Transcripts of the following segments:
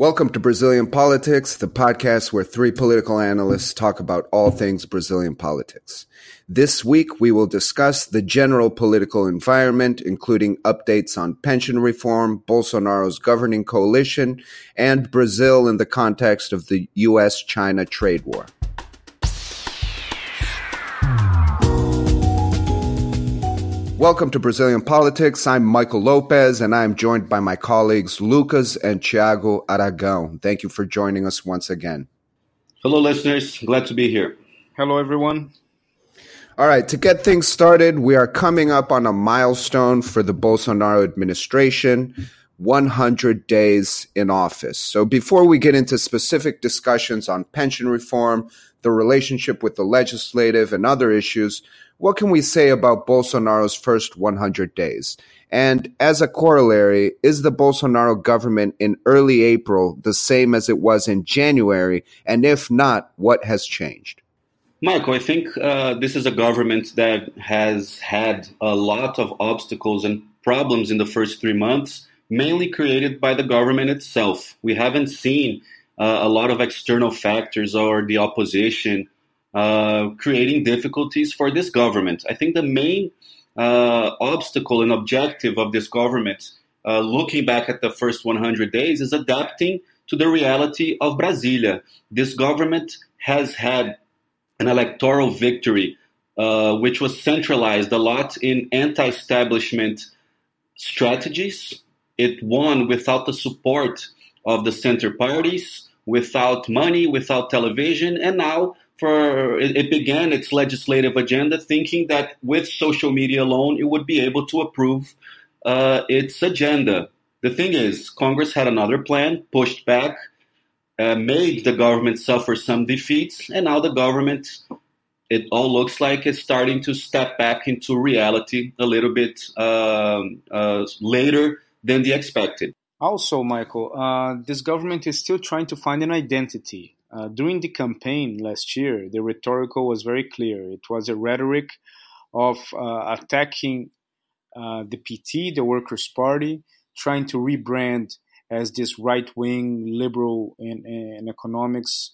Welcome to Brazilian Politics, the podcast where three political analysts talk about all things Brazilian politics. This week, we will discuss the general political environment, including updates on pension reform, Bolsonaro's governing coalition, and Brazil in the context of the US China trade war. Welcome to Brazilian Politics. I'm Michael Lopez, and I'm joined by my colleagues Lucas and Thiago Aragão. Thank you for joining us once again. Hello, listeners. Glad to be here. Hello, everyone. All right, to get things started, we are coming up on a milestone for the Bolsonaro administration 100 days in office. So, before we get into specific discussions on pension reform, the relationship with the legislative, and other issues, what can we say about Bolsonaro's first 100 days? And as a corollary, is the Bolsonaro government in early April the same as it was in January? And if not, what has changed? Michael, I think uh, this is a government that has had a lot of obstacles and problems in the first three months, mainly created by the government itself. We haven't seen uh, a lot of external factors or the opposition uh, creating difficulties for this government. I think the main uh, obstacle and objective of this government, uh, looking back at the first 100 days, is adapting to the reality of Brasilia. This government has had an electoral victory, uh, which was centralized a lot in anti establishment strategies. It won without the support of the center parties, without money, without television, and now for it, began its legislative agenda thinking that with social media alone it would be able to approve uh, its agenda. The thing is, Congress had another plan, pushed back, uh, made the government suffer some defeats, and now the government, it all looks like it's starting to step back into reality a little bit um, uh, later than the expected. Also, Michael, uh, this government is still trying to find an identity. Uh, during the campaign last year, the rhetorical was very clear. It was a rhetoric of uh, attacking uh, the PT, the Workers' Party, trying to rebrand as this right wing, liberal in, in economics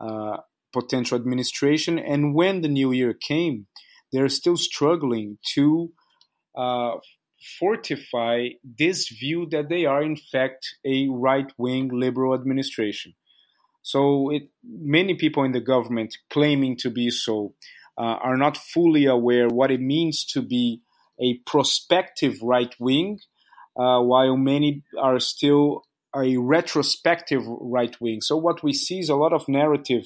uh, potential administration. And when the new year came, they're still struggling to uh, fortify this view that they are, in fact, a right wing liberal administration. So it, many people in the government claiming to be so uh, are not fully aware what it means to be a prospective right wing, uh, while many are still a retrospective right wing. So what we see is a lot of narrative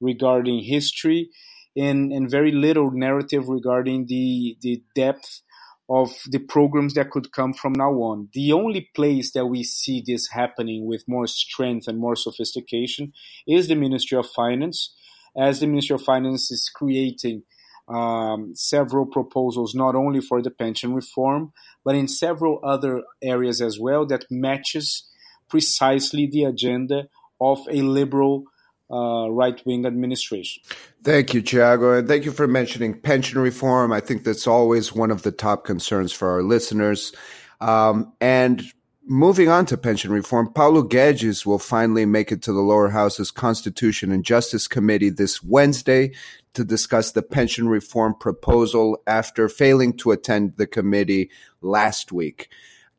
regarding history and, and very little narrative regarding the, the depth of the programs that could come from now on. The only place that we see this happening with more strength and more sophistication is the Ministry of Finance, as the Ministry of Finance is creating um, several proposals, not only for the pension reform, but in several other areas as well that matches precisely the agenda of a liberal uh, right wing administration. Thank you, Thiago. And thank you for mentioning pension reform. I think that's always one of the top concerns for our listeners. Um, and moving on to pension reform, Paulo Guedes will finally make it to the lower house's Constitution and Justice Committee this Wednesday to discuss the pension reform proposal after failing to attend the committee last week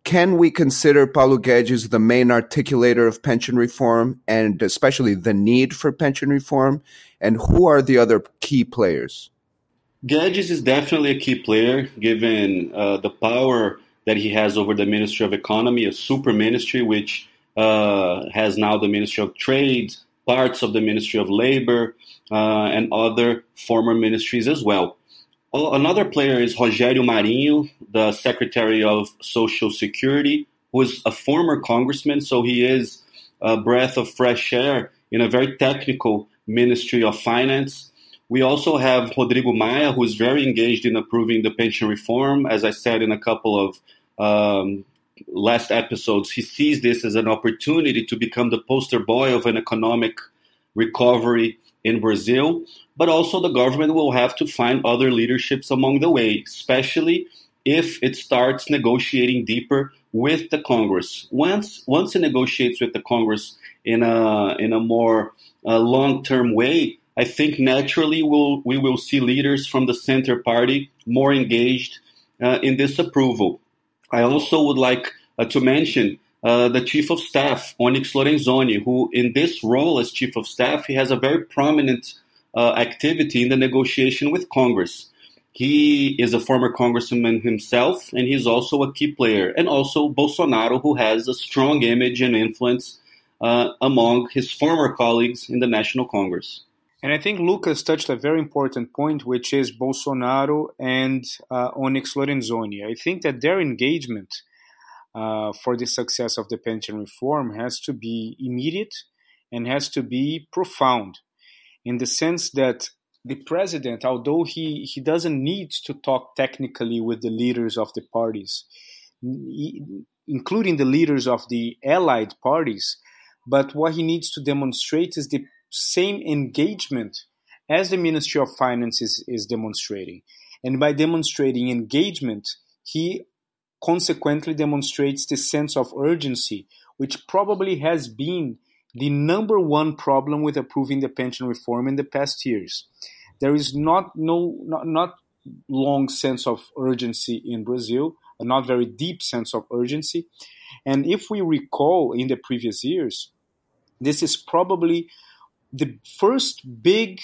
can we consider Paulo Guedes the main articulator of pension reform and especially the need for pension reform? And who are the other key players? Guedes is definitely a key player given uh, the power that he has over the Ministry of Economy, a super ministry which uh, has now the Ministry of Trade, parts of the Ministry of Labor, uh, and other former ministries as well. Another player is Rogério Marinho, the Secretary of Social Security, who is a former congressman, so he is a breath of fresh air in a very technical Ministry of Finance. We also have Rodrigo Maia, who is very engaged in approving the pension reform. As I said in a couple of um, last episodes, he sees this as an opportunity to become the poster boy of an economic recovery in Brazil but also the government will have to find other leaderships along the way, especially if it starts negotiating deeper with the Congress. Once once it negotiates with the Congress in a in a more uh, long term way, I think naturally we'll, we will see leaders from the center party more engaged uh, in this approval. I also would like uh, to mention uh, the chief of staff, Onyx Lorenzoni, who in this role as chief of staff, he has a very prominent uh, activity in the negotiation with Congress. He is a former congressman himself, and he's also a key player. And also Bolsonaro, who has a strong image and influence uh, among his former colleagues in the National Congress. And I think Lucas touched a very important point, which is Bolsonaro and uh, Onyx Lorenzoni. I think that their engagement uh, for the success of the pension reform has to be immediate and has to be profound in the sense that the president, although he, he doesn't need to talk technically with the leaders of the parties, including the leaders of the allied parties, but what he needs to demonstrate is the same engagement as the Ministry of Finance is, is demonstrating. And by demonstrating engagement, he consequently demonstrates the sense of urgency, which probably has been the number one problem with approving the pension reform in the past years. There is not no not, not long sense of urgency in Brazil, a not very deep sense of urgency. And if we recall in the previous years, this is probably the first big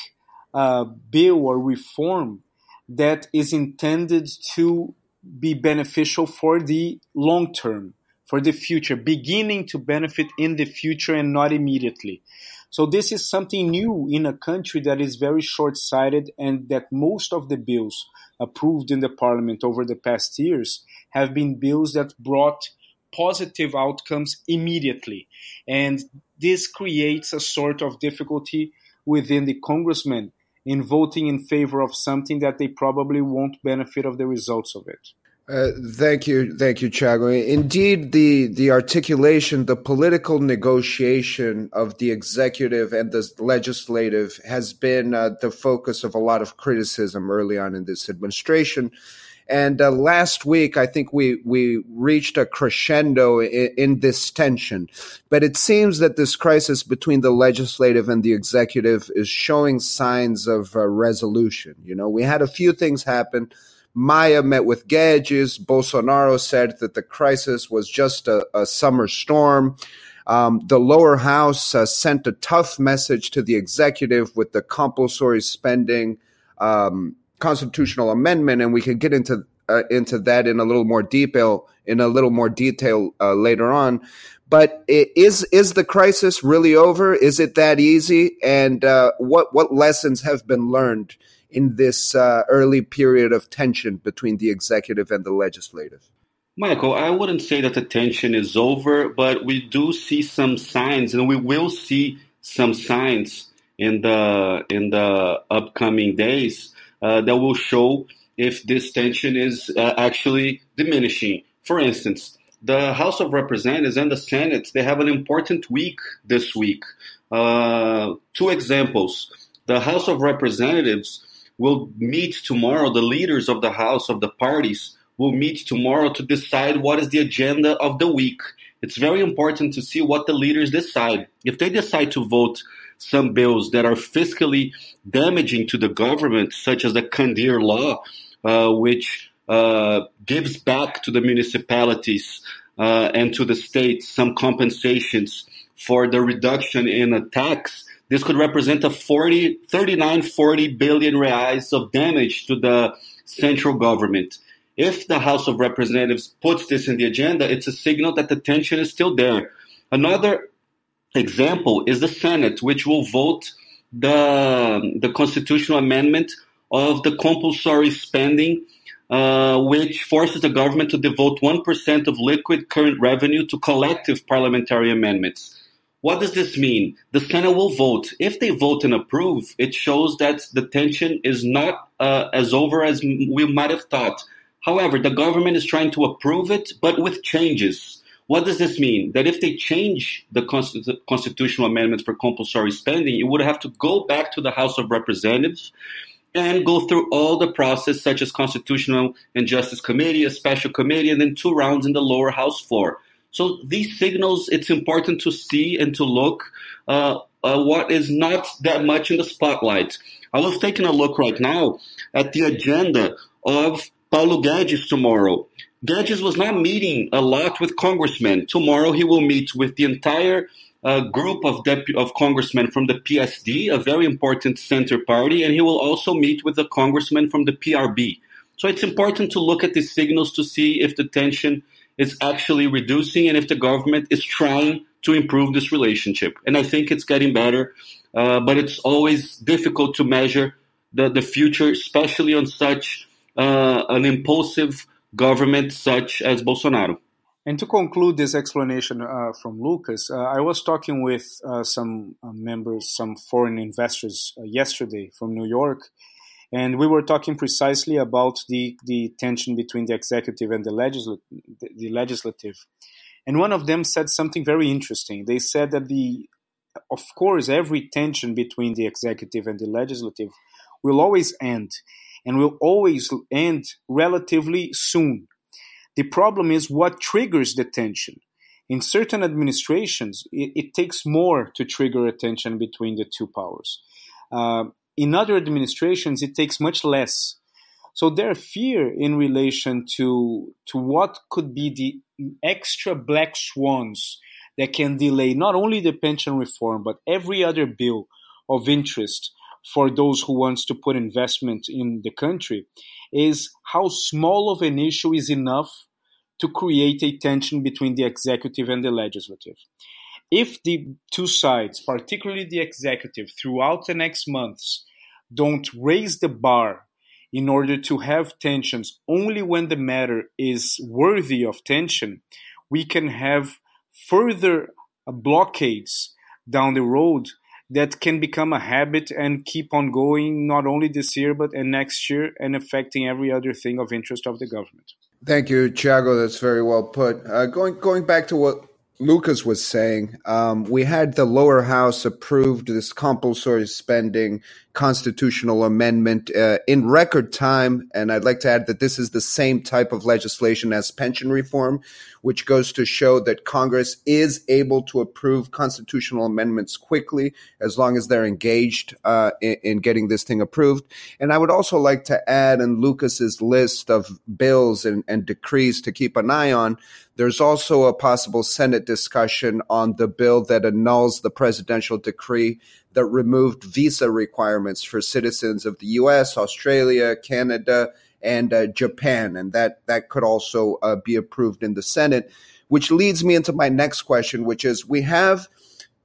uh, bill or reform that is intended to be beneficial for the long term, for the future, beginning to benefit in the future and not immediately. So this is something new in a country that is very short-sighted and that most of the bills approved in the parliament over the past years have been bills that brought positive outcomes immediately. And this creates a sort of difficulty within the congressmen in voting in favor of something that they probably won't benefit of the results of it. Uh, thank you, thank you, Thiago. Indeed, the the articulation, the political negotiation of the executive and the legislative has been uh, the focus of a lot of criticism early on in this administration. And uh, last week, I think we we reached a crescendo in, in, this tension. But it seems that this crisis between the legislative and the executive is showing signs of uh, resolution. You know, we had a few things happen. Maia met with Guedes. Bolsonaro said that the crisis was just a, a summer storm. Um, the lower house uh, sent a tough message to the executive with the compulsory spending um, constitutional amendment, and we can get into uh, into that in a little more detail in a little more detail uh, later on. But is is the crisis really over? Is it that easy? And uh, what what lessons have been learned in this uh, early period of tension between the executive and the legislative? Michael, I wouldn't say that the tension is over, but we do see some signs, and we will see some signs in the in the upcoming days uh, that will show if this tension is uh, actually diminishing. For instance, the House of Representatives and the Senate they have an important week this week. Uh, two examples: the House of Representatives will meet tomorrow. The leaders of the House of the parties will meet tomorrow to decide what is the agenda of the week. It's very important to see what the leaders decide. If they decide to vote some bills that are fiscally damaging to the government, such as the Kandir law, uh, which uh, gives back to the municipalities uh, and to the states some compensations for the reduction in a tax. This could represent a 40, 39, 40 billion reais of damage to the central government. If the House of Representatives puts this in the agenda, it's a signal that the tension is still there. Another example is the Senate, which will vote the, the constitutional amendment of the compulsory spending, uh, which forces the government to devote 1% of liquid current revenue to collective parliamentary amendments. What does this mean? The Senate will vote. If they vote and approve, it shows that the tension is not uh, as over as we might have thought. However, the government is trying to approve it, but with changes. What does this mean? That if they change the constitutional amendments for compulsory spending, it would have to go back to the House of Representatives and go through all the process, such as Constitutional and Justice Committee, a special committee, and then two rounds in the lower house floor. So these signals, it's important to see and to look uh, uh, what is not that much in the spotlight. I was taking a look right now at the agenda of Paulo Guedes tomorrow. Guedes was not meeting a lot with congressmen. Tomorrow he will meet with the entire uh, group of, of congressmen from the PSD, a very important center party, and he will also meet with the congressman from the PRB. So it's important to look at these signals to see if the tension is actually reducing and if the government is trying to improve this relationship. And I think it's getting better, uh, but it's always difficult to measure the, the future, especially on such uh, an impulsive government such as Bolsonaro. And to conclude this explanation uh, from Lucas, uh, I was talking with uh, some uh, members, some foreign investors uh, yesterday from New York, and we were talking precisely about the, the tension between the executive and the, legisl- the legislative. And one of them said something very interesting. They said that the, of course, every tension between the executive and the legislative will always end, and will always end relatively soon the problem is what triggers the tension. In certain administrations, it, it takes more to trigger a tension between the two powers. Uh, in other administrations, it takes much less. So their fear in relation to to what could be the extra black swans that can delay not only the pension reform but every other bill of interest for those who wants to put investment in the country is how small of an issue is enough to create a tension between the executive and the legislative. If the two sides, particularly the executive, throughout the next months, don't raise the bar in order to have tensions only when the matter is worthy of tension, we can have further blockades down the road that can become a habit and keep on going not only this year but and next year and affecting every other thing of interest of the government. Thank you, Thiago. That's very well put. Uh, going going back to what Lucas was saying, um, we had the lower house approved this compulsory spending constitutional amendment uh, in record time. And I'd like to add that this is the same type of legislation as pension reform, which goes to show that Congress is able to approve constitutional amendments quickly as long as they're engaged uh, in, in, getting this thing approved. And I would also like to add in Lucas's list of bills and, and decrees to keep an eye on there's also a possible Senate discussion on the bill that annuls the presidential decree that removed visa requirements for citizens of the US, Australia, Canada, and uh, Japan. And that, that could also uh, be approved in the Senate, which leads me into my next question, which is we have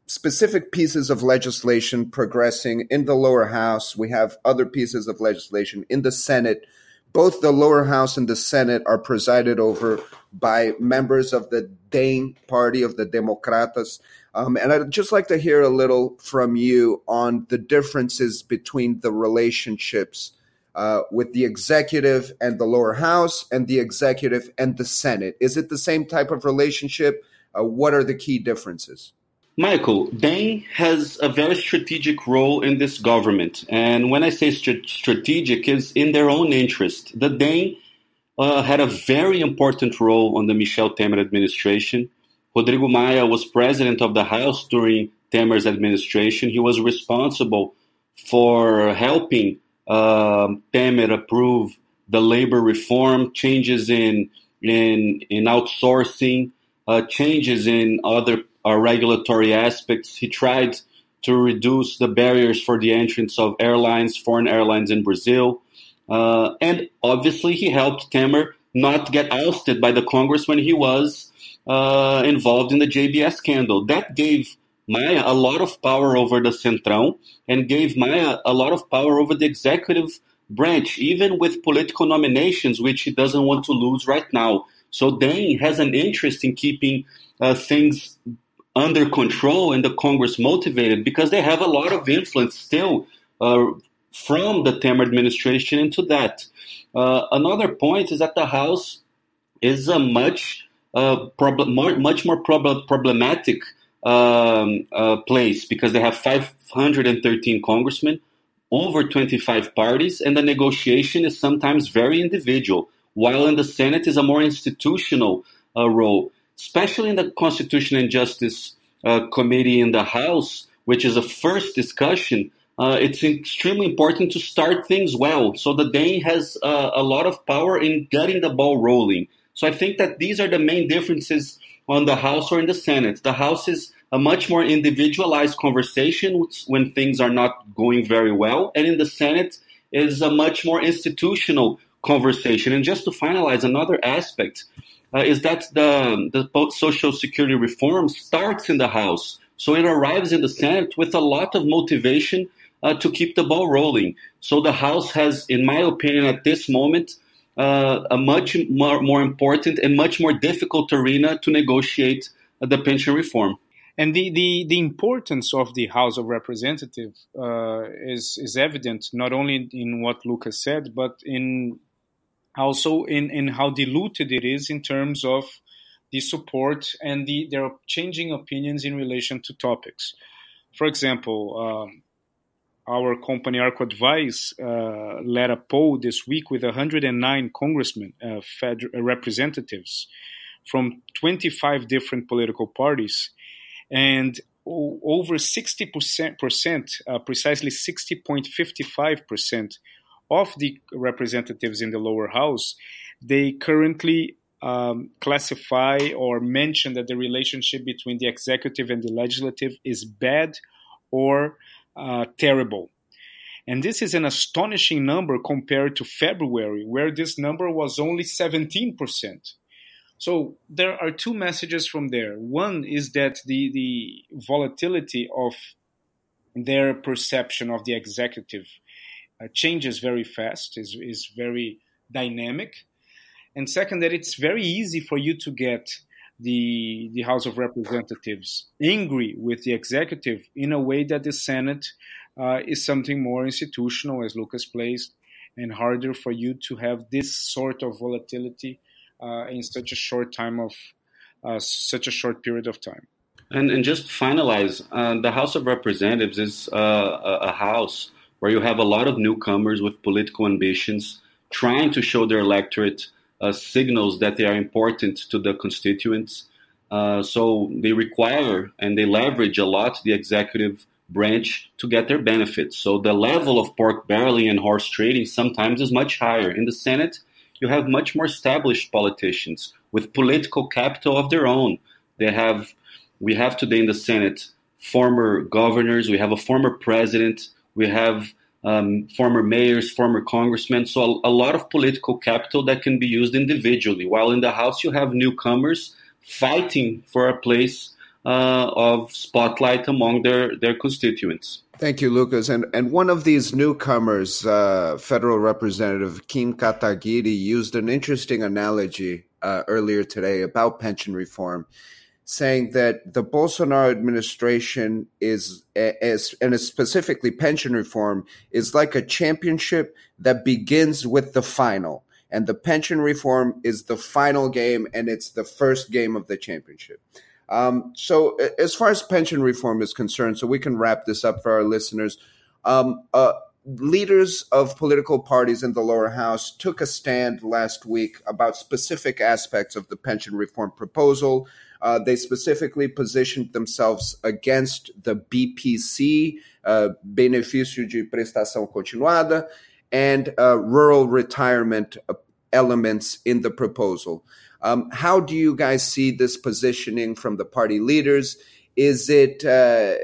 specific pieces of legislation progressing in the lower house. We have other pieces of legislation in the Senate both the lower house and the Senate are presided over by members of the DEM party of the Democratas. Um, and I'd just like to hear a little from you on the differences between the relationships uh, with the executive and the lower house and the executive and the Senate. Is it the same type of relationship? Uh, what are the key differences? Michael, DEM has a very strategic role in this government. And when I say st- strategic, is in their own interest. The DEM uh, had a very important role on the Michel Temer administration. Rodrigo Maia was president of the House during Temer's administration. He was responsible for helping uh, Temer approve the labor reform, changes in in in outsourcing, uh, changes in other uh, regulatory aspects. He tried to reduce the barriers for the entrance of airlines, foreign airlines in Brazil. Uh, and obviously, he helped Temer not get ousted by the Congress when he was uh, involved in the JBS scandal. That gave Maia a lot of power over the Centrão and gave Maia a lot of power over the executive branch, even with political nominations, which he doesn't want to lose right now. So DEM has an interest in keeping uh, things under control and the Congress motivated because they have a lot of influence still uh, from the Temer administration into that. Uh, another point is that the House is a much uh, problem, more, much more prob- problematic um, uh, place because they have 513 congressmen. over 25 parties, and the negotiation is sometimes very individual, while in the Senate is a more institutional uh, role, especially in the Constitution and Justice uh, Committee in the House, which is a first discussion. Uh, it's extremely important to start things well. So the DEM has uh, a lot of power in getting the ball rolling. So I think that these are the main differences on the House or in the Senate. The House is a much more individualized conversation when things are not going very well, and in the Senate is a much more institutional conversation. And just to finalize, another aspect is that the the social security reform starts in the House, so it arrives in the Senate with a lot of motivation uh, to keep the ball rolling. So the House has, in my opinion, at this moment, uh, a much more, more important and much more difficult arena to negotiate the pension reform. And the, the, the importance of the House of Representatives uh, is, is evident not only in what Lucas said, but in also in, in how diluted it is in terms of the support and the, their changing opinions in relation to topics. For example, um, our company Arko Advice uh, led a poll this week with 109 congressmen, uh, federal representatives from 25 different political parties, and o- over 60 percent, uh, precisely 60.55 percent of the representatives in the lower house, they currently um, classify or mention that the relationship between the executive and the legislative is bad or uh, terrible. And this is an astonishing number compared to February, where this number was only 17%. So there are two messages from there. One is that the, the volatility of their perception of the executive changes very fast, is, is very dynamic. And second, that it's very easy for you to get the, the House of Representatives angry with the executive in a way that the Senate uh, is something more institutional, as Lucas placed, and harder for you to have this sort of volatility uh, in such a short time of uh, such a short period of time. And, and just finalize, uh, the House of Representatives is uh, a house where you have a lot of newcomers with political ambitions trying to show their electorate uh, signals that they are important to the constituents. Uh, so they require and they leverage a lot the executive branch to get their benefits. So the level of pork barreling and horse trading sometimes is much higher. In the Senate, you have much more established politicians with political capital of their own. They have, we have today in the Senate former governors, we have a former president, we have um, former mayors, former congressmen. So a, a, lot of political capital that can be used individually. While in the House, you have newcomers fighting for a place uh, of spotlight among their, their constituents. Thank you, Lucas. And and one of these newcomers, uh, federal representative Kim Kataguiri, used an interesting analogy uh, earlier today about pension reform saying that the Bolsonaro administration is, is, and specifically pension reform, is like a championship that begins with the final. And the pension reform is the final game, and it's the first game of the championship. Um, so, as far as pension reform is concerned, so we can wrap this up for our listeners. Um, uh, leaders of political parties in the lower house took a stand last week about specific aspects of the pension reform proposal. Uh, they specifically positioned themselves against the BPC, uh, Benefício de Prestação Continuada, and uh, rural retirement uh, elements in the proposal. Um, how do you guys see this positioning from the party leaders? Is it uh,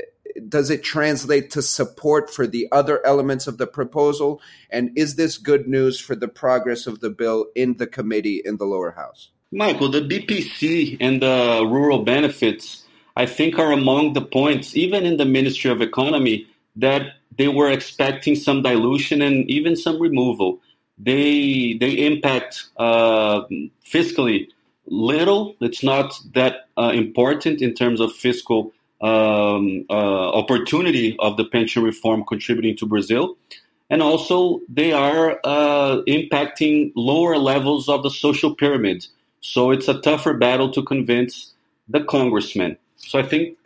does it translate to support for the other elements of the proposal? And is this good news for the progress of the bill in the committee in the lower house? Michael, the BPC and the rural benefits, I think, are among the points, even in the Ministry of Economy, that they were expecting some dilution and even some removal. They they impact uh, fiscally little. It's not that uh, important in terms of fiscal um, uh, opportunity of the pension reform contributing to Brazil. And also, they are uh, impacting lower levels of the social pyramid. So it's a tougher battle to convince the congressman. So I think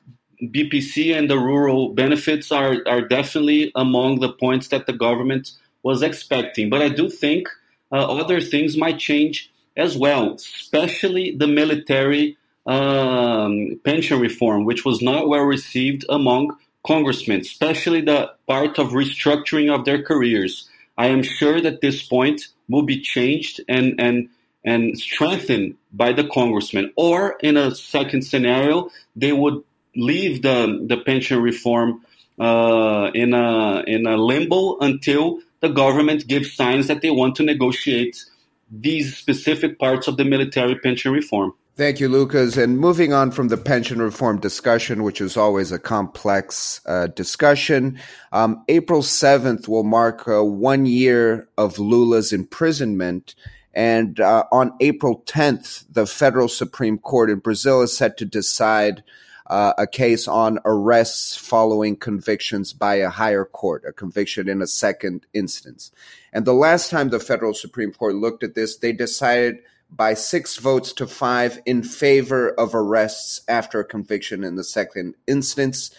BPC and the rural benefits are, are definitely among the points that the government was expecting. But I do think uh, other things might change as well, especially the military um, pension reform, which was not well received among congressmen, especially the part of restructuring of their careers. I am sure that this point will be changed and, and, and strengthened by the congressman. Or in a second scenario, they would leave the, the pension reform uh, in, a, in a limbo until the government gives signs that they want to negotiate these specific parts of the military pension reform. Thank you, Lucas. And moving on from the pension reform discussion, which is always a complex uh, discussion, um, April 7th will mark uh, one year of Lula's imprisonment. And uh, on April 10th, the federal Supreme Court in Brazil is set to decide uh, a case on arrests following convictions by a higher court, a conviction in a second instance. And the last time the federal Supreme Court looked at this, they decided by six votes to five in favor of arrests after a conviction in the second instance.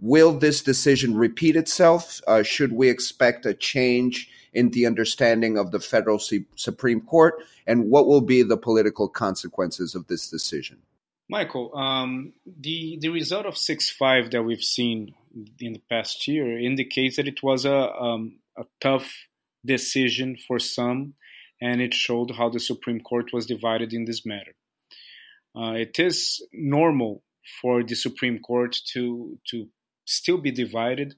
Will this decision repeat itself? Uh, should we expect a change in the understanding of the federal C- Supreme Court? And what will be the political consequences of this decision? Michael, um, the the result of six five that we've seen in the past year indicates that it was a um, a tough decision for some, and it showed how the Supreme Court was divided in this matter. Uh, it is normal for the Supreme Court to to still be divided,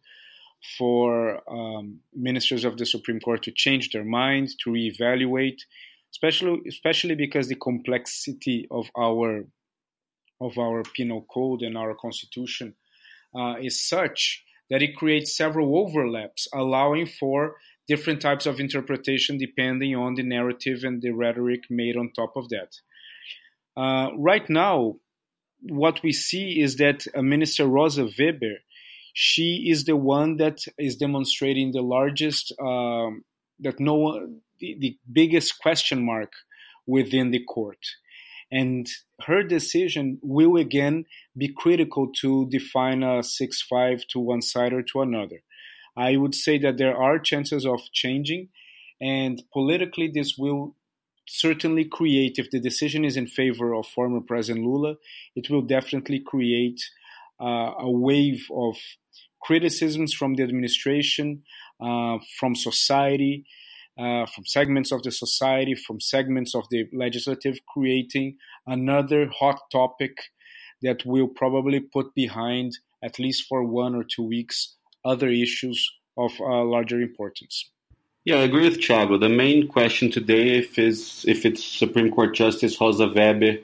for um, ministers of the Supreme Court to change their mind, to reevaluate, especially especially because the complexity of our of our penal code and our constitution uh, is such that it creates several overlaps, allowing for different types of interpretation depending on the narrative and the rhetoric made on top of that. Uh, right now, what we see is that uh, Minister Rosa Weber, she is the one that is demonstrating the largest, um, that no one, the, the biggest question mark within the court. And her decision will again be critical to define a 6 5 to one side or to another. I would say that there are chances of changing, and politically, this will certainly create, if the decision is in favor of former President Lula, it will definitely create a wave of criticisms from the administration, uh, from society, uh, from segments of the society, from segments of the legislative, creating another hot topic that will probably put behind, at least for one or two weeks, other issues of uh, larger importance. Yeah, I agree with Thiago. The main question today if is if it's Supreme Court Justice Rosa Weber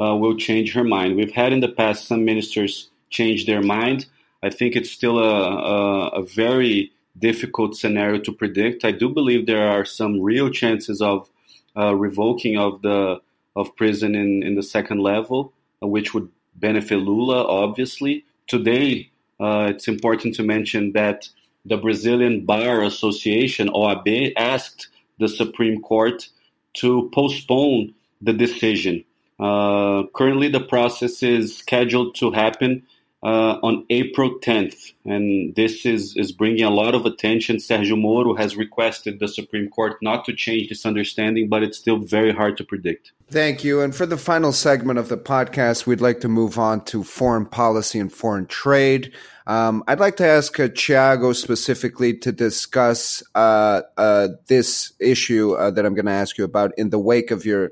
uh, will change her mind. We've had in the past some ministers change their mind. I think it's still a, a, a very difficult scenario to predict. I do believe there are some real chances of uh, revoking of the of prison in, in the second level, uh, which would benefit Lula, obviously. Today, uh, it's important to mention that the Brazilian Bar Association, OAB, asked the Supreme Court to postpone the decision. Uh, currently, the process is scheduled to happen uh, on April 10th. And this is, is bringing a lot of attention. Sergio Moro has requested the Supreme Court not to change this understanding, but it's still very hard to predict. Thank you. And for the final segment of the podcast, we'd like to move on to foreign policy and foreign trade. Um, I'd like to ask uh, Thiago specifically to discuss uh, uh, this issue uh, that I'm going to ask you about in the wake of your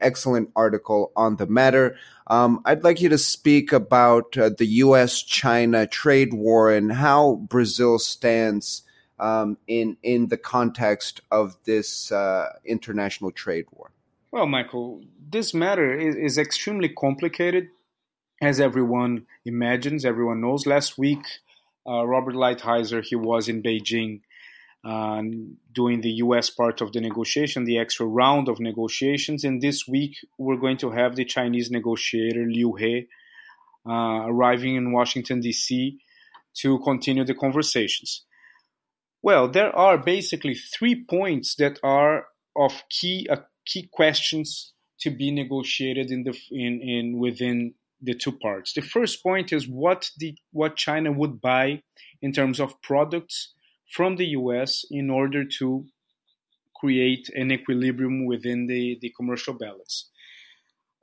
excellent article on the matter. Um, I'd like you to speak about uh, the U.S. China trade war and how Brazil stands um, in in the context of this uh, international trade war. Well, Michael, this matter is, is, extremely complicated, as everyone imagines, everyone knows. Last week, uh, Robert Lighthizer he was in Beijing doing the US part of the negotiation, the extra round of negotiations. And this week, we're going to have the Chinese negotiator Liu He uh, arriving in Washington, D.C. to continue the conversations. Well, there are basically three points that are of key uh, key questions to be negotiated in the in, in within the two parts. The first point is what the what China would buy in terms of products from the US in order to create an equilibrium within the, the commercial balance.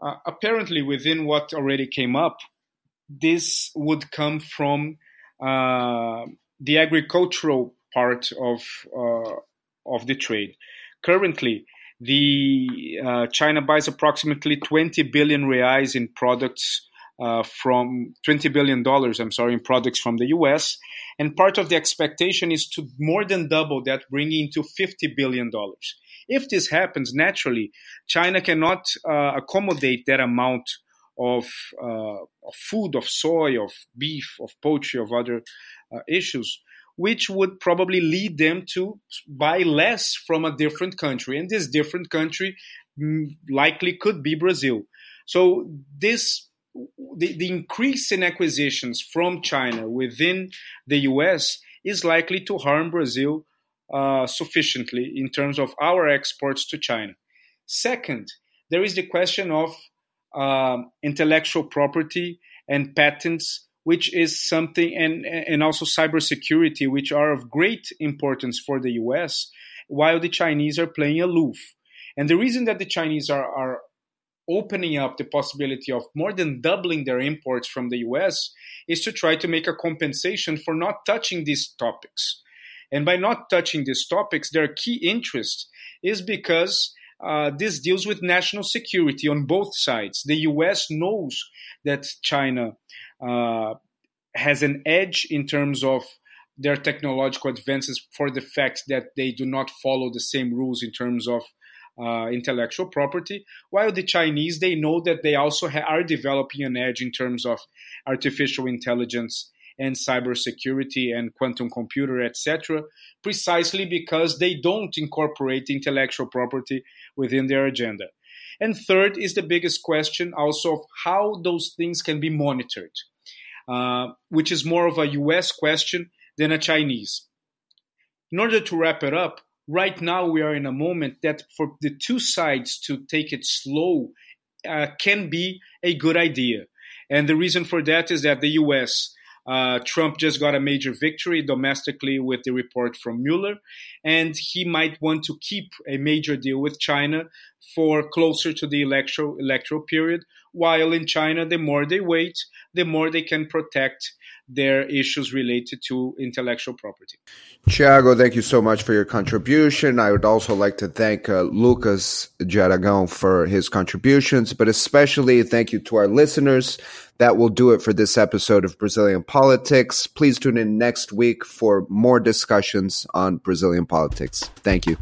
Uh, apparently, within what already came up, this would come from uh, the agricultural part of uh, of the trade. Currently, the uh, China buys approximately 20 billion reais in products uh, from 20 billion dollars. I'm sorry, in products from the U.S. And part of the expectation is to more than double that, bringing to 50 billion dollars. If this happens, naturally, China cannot uh, accommodate that amount of, uh, of, food, of soy, of beef, of poultry, of other uh, issues which would probably lead them to buy less from a different country. And this different country mm, likely could be Brazil. So this the, the increase in acquisitions from China within the US is likely to harm Brazil uh, sufficiently in terms of our exports to China. Second, there is the question of um, intellectual property and patents which is something, and, and also cybersecurity, which are of great importance for the US, while the Chinese are playing aloof. And the reason that the Chinese are, are opening up the possibility of more than doubling their imports from the US is to try to make a compensation for not touching these topics. And by not touching these topics, their key interest is because uh, this deals with national security on both sides. The US knows that China uh, has an edge in terms of their technological advances for the fact that they do not follow the same rules in terms of uh, intellectual property, while the Chinese they know that they also ha- are developing an edge in terms of artificial intelligence and cybersecurity and quantum computer, etc., precisely because they don't incorporate intellectual property within their agenda. And third is the biggest question also of how those things can be monitored. Uh, which is more of a US question than a Chinese. In order to wrap it up, right now we are in a moment that for the two sides to take it slow uh, can be a good idea. And the reason for that is that the US uh, Trump just got a major victory domestically with the report from Mueller, and he might want to keep a major deal with China for closer to the electoral, period. While in China, the more they wait, the more they can protect their issues related to intellectual property. Thiago, thank you so much for your contribution. I would also like to thank uh, Lucas de Aragão for his contributions, but especially thank you to our listeners. That will do it for this episode of Brazilian Politics. Please tune in next week for more discussions on Brazilian politics. Thank you.